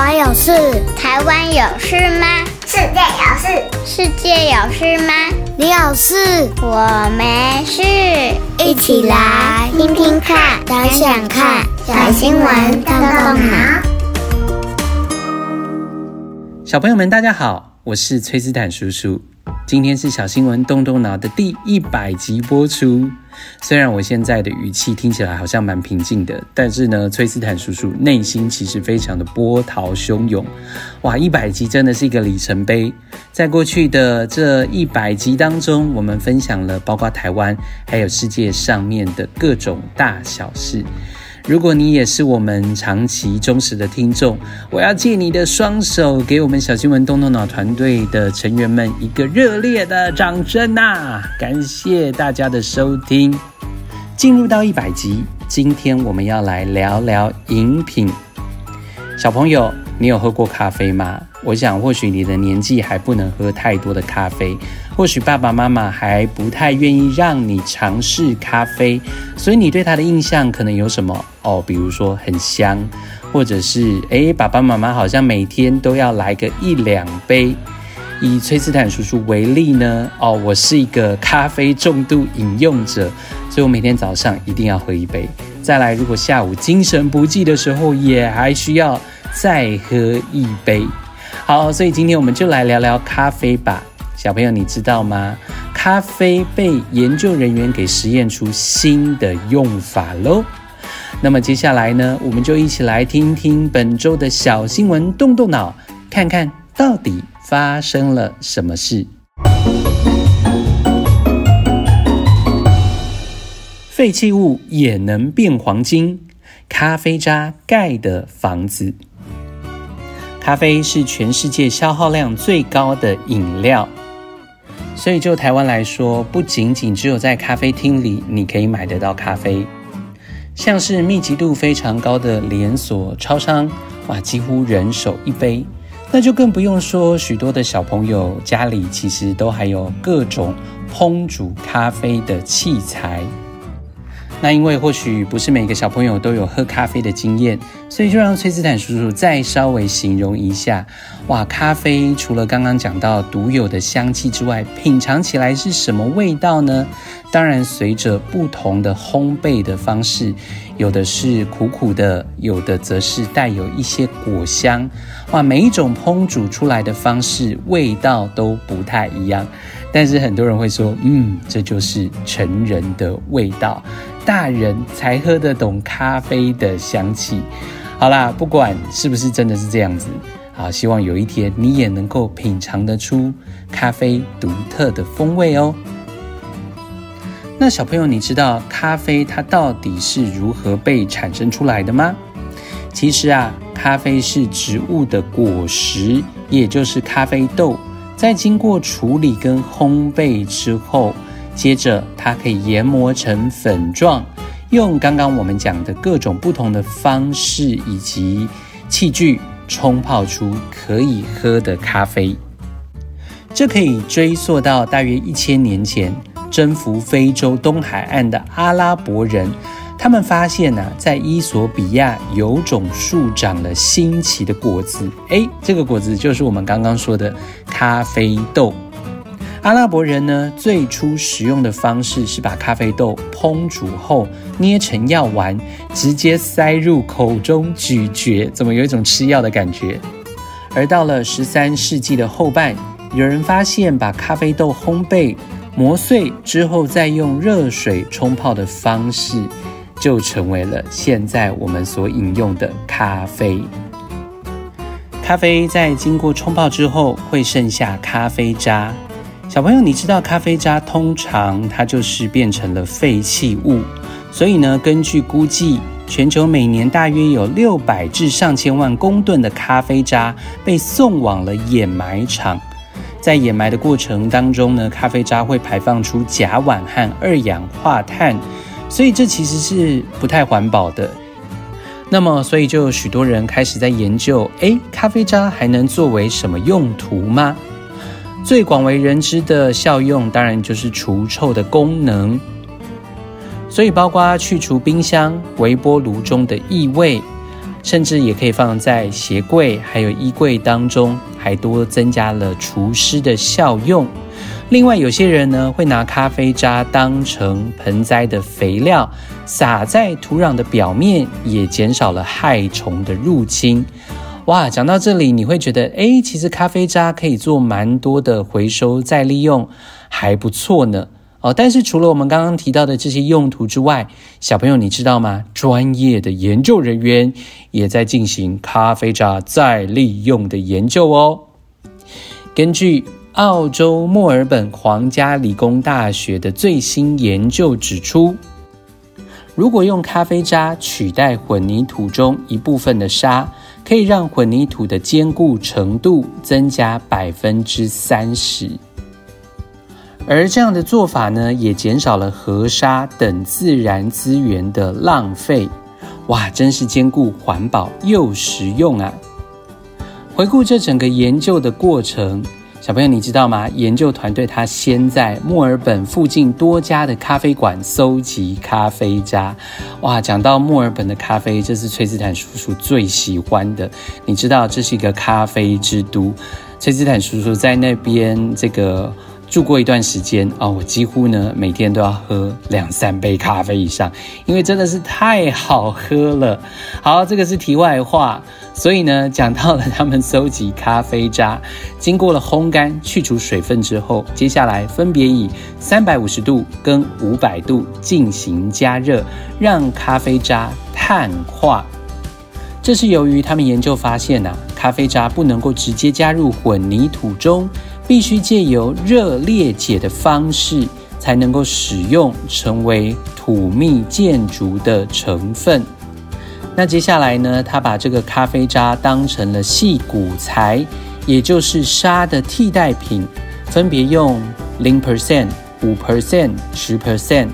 湾有事？台湾有事吗？世界有事？世界有事吗？你有事？我没事。一起来听听看，想想看，小新闻动动脑。小朋友们，大家好，我是崔斯坦叔叔。今天是小新闻动动脑的第一百集播出。虽然我现在的语气听起来好像蛮平静的，但是呢，崔斯坦叔叔内心其实非常的波涛汹涌。哇，一百集真的是一个里程碑。在过去的这一百集当中，我们分享了包括台湾还有世界上面的各种大小事。如果你也是我们长期忠实的听众，我要借你的双手，给我们小新闻动动脑团队的成员们一个热烈的掌声呐！感谢大家的收听。进入到一百集，今天我们要来聊聊饮品。小朋友，你有喝过咖啡吗？我想，或许你的年纪还不能喝太多的咖啡，或许爸爸妈妈还不太愿意让你尝试咖啡，所以你对它的印象可能有什么哦？比如说很香，或者是诶，爸爸妈妈好像每天都要来个一两杯。以崔斯坦叔叔为例呢，哦，我是一个咖啡重度饮用者，所以我每天早上一定要喝一杯。再来，如果下午精神不济的时候，也还需要再喝一杯。好，所以今天我们就来聊聊咖啡吧。小朋友，你知道吗？咖啡被研究人员给实验出新的用法喽。那么接下来呢，我们就一起来听听本周的小新闻，动动脑，看看到底发生了什么事。废弃物也能变黄金，咖啡渣盖的房子。咖啡是全世界消耗量最高的饮料，所以就台湾来说，不仅仅只有在咖啡厅里你可以买得到咖啡，像是密集度非常高的连锁超商，哇，几乎人手一杯，那就更不用说许多的小朋友家里其实都还有各种烹煮咖啡的器材。那因为或许不是每个小朋友都有喝咖啡的经验，所以就让崔斯坦叔叔再稍微形容一下。哇，咖啡除了刚刚讲到独有的香气之外，品尝起来是什么味道呢？当然，随着不同的烘焙的方式，有的是苦苦的，有的则是带有一些果香。哇，每一种烹煮出来的方式，味道都不太一样。但是很多人会说，嗯，这就是成人的味道。大人才喝得懂咖啡的香气。好啦，不管是不是真的是这样子，好，希望有一天你也能够品尝得出咖啡独特的风味哦。那小朋友，你知道咖啡它到底是如何被产生出来的吗？其实啊，咖啡是植物的果实，也就是咖啡豆，在经过处理跟烘焙之后。接着，它可以研磨成粉状，用刚刚我们讲的各种不同的方式以及器具冲泡出可以喝的咖啡。这可以追溯到大约一千年前，征服非洲东海岸的阿拉伯人，他们发现呢、啊，在伊索比亚有种树长了新奇的果子，诶，这个果子就是我们刚刚说的咖啡豆。阿拉伯人呢，最初使用的方式是把咖啡豆烹煮后捏成药丸，直接塞入口中咀嚼，怎么有一种吃药的感觉？而到了十三世纪的后半，有人发现把咖啡豆烘焙磨碎之后，再用热水冲泡的方式，就成为了现在我们所饮用的咖啡。咖啡在经过冲泡之后，会剩下咖啡渣。小朋友，你知道咖啡渣通常它就是变成了废弃物，所以呢，根据估计，全球每年大约有六百至上千万公吨的咖啡渣被送往了掩埋场。在掩埋的过程当中呢，咖啡渣会排放出甲烷和二氧化碳，所以这其实是不太环保的。那么，所以就有许多人开始在研究，诶，咖啡渣还能作为什么用途吗？最广为人知的效用，当然就是除臭的功能。所以，包括去除冰箱、微波炉中的异味，甚至也可以放在鞋柜还有衣柜当中，还多增加了除湿的效用。另外，有些人呢会拿咖啡渣当成盆栽的肥料，撒在土壤的表面，也减少了害虫的入侵。哇，讲到这里，你会觉得，诶，其实咖啡渣可以做蛮多的回收再利用，还不错呢。哦，但是除了我们刚刚提到的这些用途之外，小朋友你知道吗？专业的研究人员也在进行咖啡渣再利用的研究哦。根据澳洲墨尔本皇家理工大学的最新研究指出，如果用咖啡渣取代混凝土中一部分的沙，可以让混凝土的坚固程度增加百分之三十。而这样的做法呢，也减少了河沙等自然资源的浪费。哇，真是兼顾环保又实用啊！回顾这整个研究的过程，小朋友你知道吗？研究团队他先在墨尔本附近多家的咖啡馆搜集咖啡渣。哇，讲到墨尔本的咖啡，这是崔斯坦叔叔最喜欢的。你知道这是一个咖啡之都，崔斯坦叔叔在那边这个。住过一段时间啊、我几乎呢每天都要喝两三杯咖啡以上，因为真的是太好喝了。好，这个是题外话。所以呢，讲到了他们搜集咖啡渣，经过了烘干、去除水分之后，接下来分别以三百五十度跟五百度进行加热，让咖啡渣碳化。这是由于他们研究发现啊，咖啡渣不能够直接加入混凝土中。必须借由热裂解的方式，才能够使用成为土密建筑的成分。那接下来呢，他把这个咖啡渣当成了细骨材，也就是沙的替代品，分别用零 percent、五 percent、十 percent、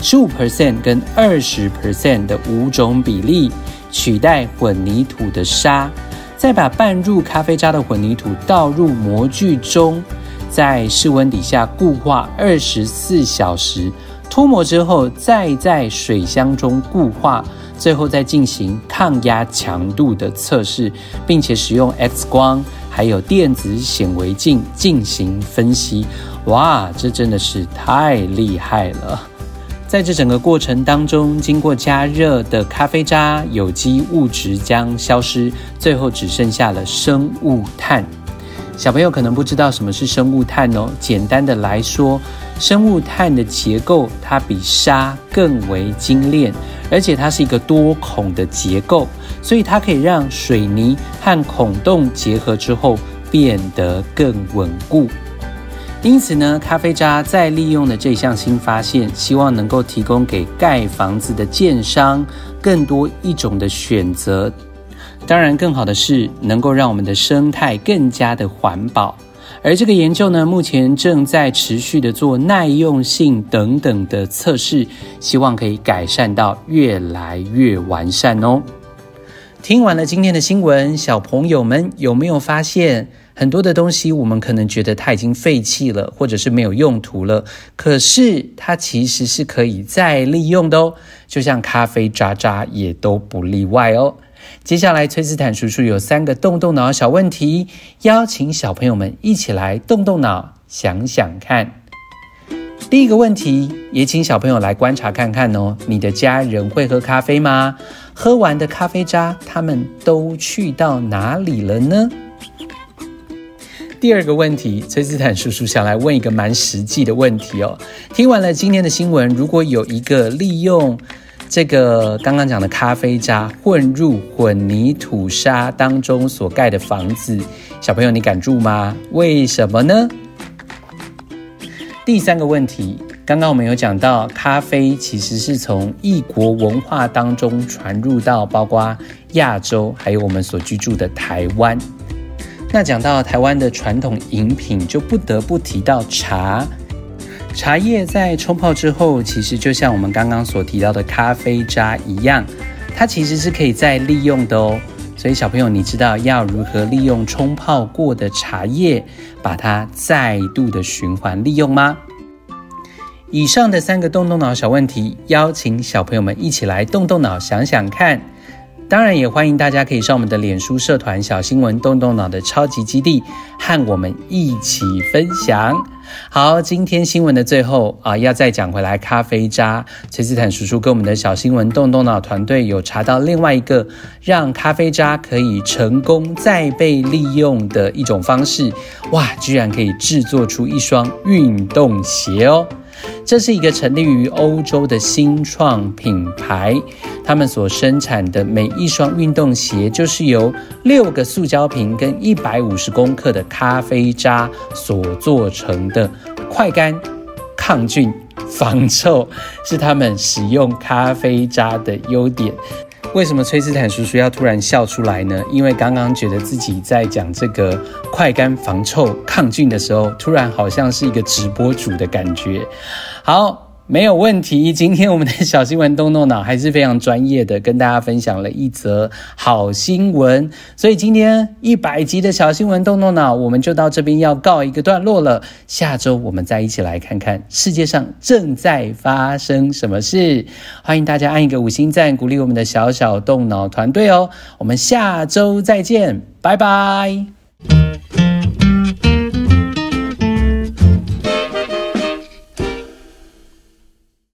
十五 percent 跟二十 percent 的五种比例取代混凝土的沙。再把拌入咖啡渣的混凝土倒入模具中，在室温底下固化二十四小时，脱模之后再在水箱中固化，最后再进行抗压强度的测试，并且使用 X 光还有电子显微镜进行分析。哇，这真的是太厉害了！在这整个过程当中，经过加热的咖啡渣，有机物质将消失，最后只剩下了生物炭。小朋友可能不知道什么是生物炭哦。简单的来说，生物炭的结构它比沙更为精炼，而且它是一个多孔的结构，所以它可以让水泥和孔洞结合之后变得更稳固。因此呢，咖啡渣再利用的这项新发现，希望能够提供给盖房子的建商更多一种的选择。当然，更好的是能够让我们的生态更加的环保。而这个研究呢，目前正在持续的做耐用性等等的测试，希望可以改善到越来越完善哦。听完了今天的新闻，小朋友们有没有发现？很多的东西，我们可能觉得它已经废弃了，或者是没有用途了。可是它其实是可以再利用的哦，就像咖啡渣渣也都不例外哦。接下来，崔斯坦叔叔有三个动动脑小问题，邀请小朋友们一起来动动脑，想想看。第一个问题，也请小朋友来观察看看哦，你的家人会喝咖啡吗？喝完的咖啡渣，他们都去到哪里了呢？第二个问题，崔斯坦叔叔想来问一个蛮实际的问题哦。听完了今天的新闻，如果有一个利用这个刚刚讲的咖啡渣混入混凝土沙当中所盖的房子，小朋友你敢住吗？为什么呢？第三个问题，刚刚我们有讲到，咖啡其实是从异国文化当中传入到包括亚洲，还有我们所居住的台湾。那讲到台湾的传统饮品，就不得不提到茶。茶叶在冲泡之后，其实就像我们刚刚所提到的咖啡渣一样，它其实是可以再利用的哦。所以小朋友，你知道要如何利用冲泡过的茶叶，把它再度的循环利用吗？以上的三个动动脑小问题，邀请小朋友们一起来动动脑，想想看。当然，也欢迎大家可以上我们的脸书社团“小新闻动动脑”的超级基地，和我们一起分享。好，今天新闻的最后啊，要再讲回来咖啡渣。崔斯坦叔叔跟我们的小新闻动动脑团队有查到另外一个让咖啡渣可以成功再被利用的一种方式，哇，居然可以制作出一双运动鞋哦！这是一个成立于欧洲的新创品牌，他们所生产的每一双运动鞋，就是由六个塑胶瓶跟一百五十公克的咖啡渣所做成的，快干、抗菌、防臭，是他们使用咖啡渣的优点。为什么崔斯坦叔叔要突然笑出来呢？因为刚刚觉得自己在讲这个快干、防臭、抗菌的时候，突然好像是一个直播主的感觉。好。没有问题。今天我们的小新闻动动脑还是非常专业的，跟大家分享了一则好新闻。所以今天一百集的小新闻动动脑，我们就到这边要告一个段落了。下周我们再一起来看看世界上正在发生什么事。欢迎大家按一个五星赞，鼓励我们的小小动脑团队哦。我们下周再见，拜拜。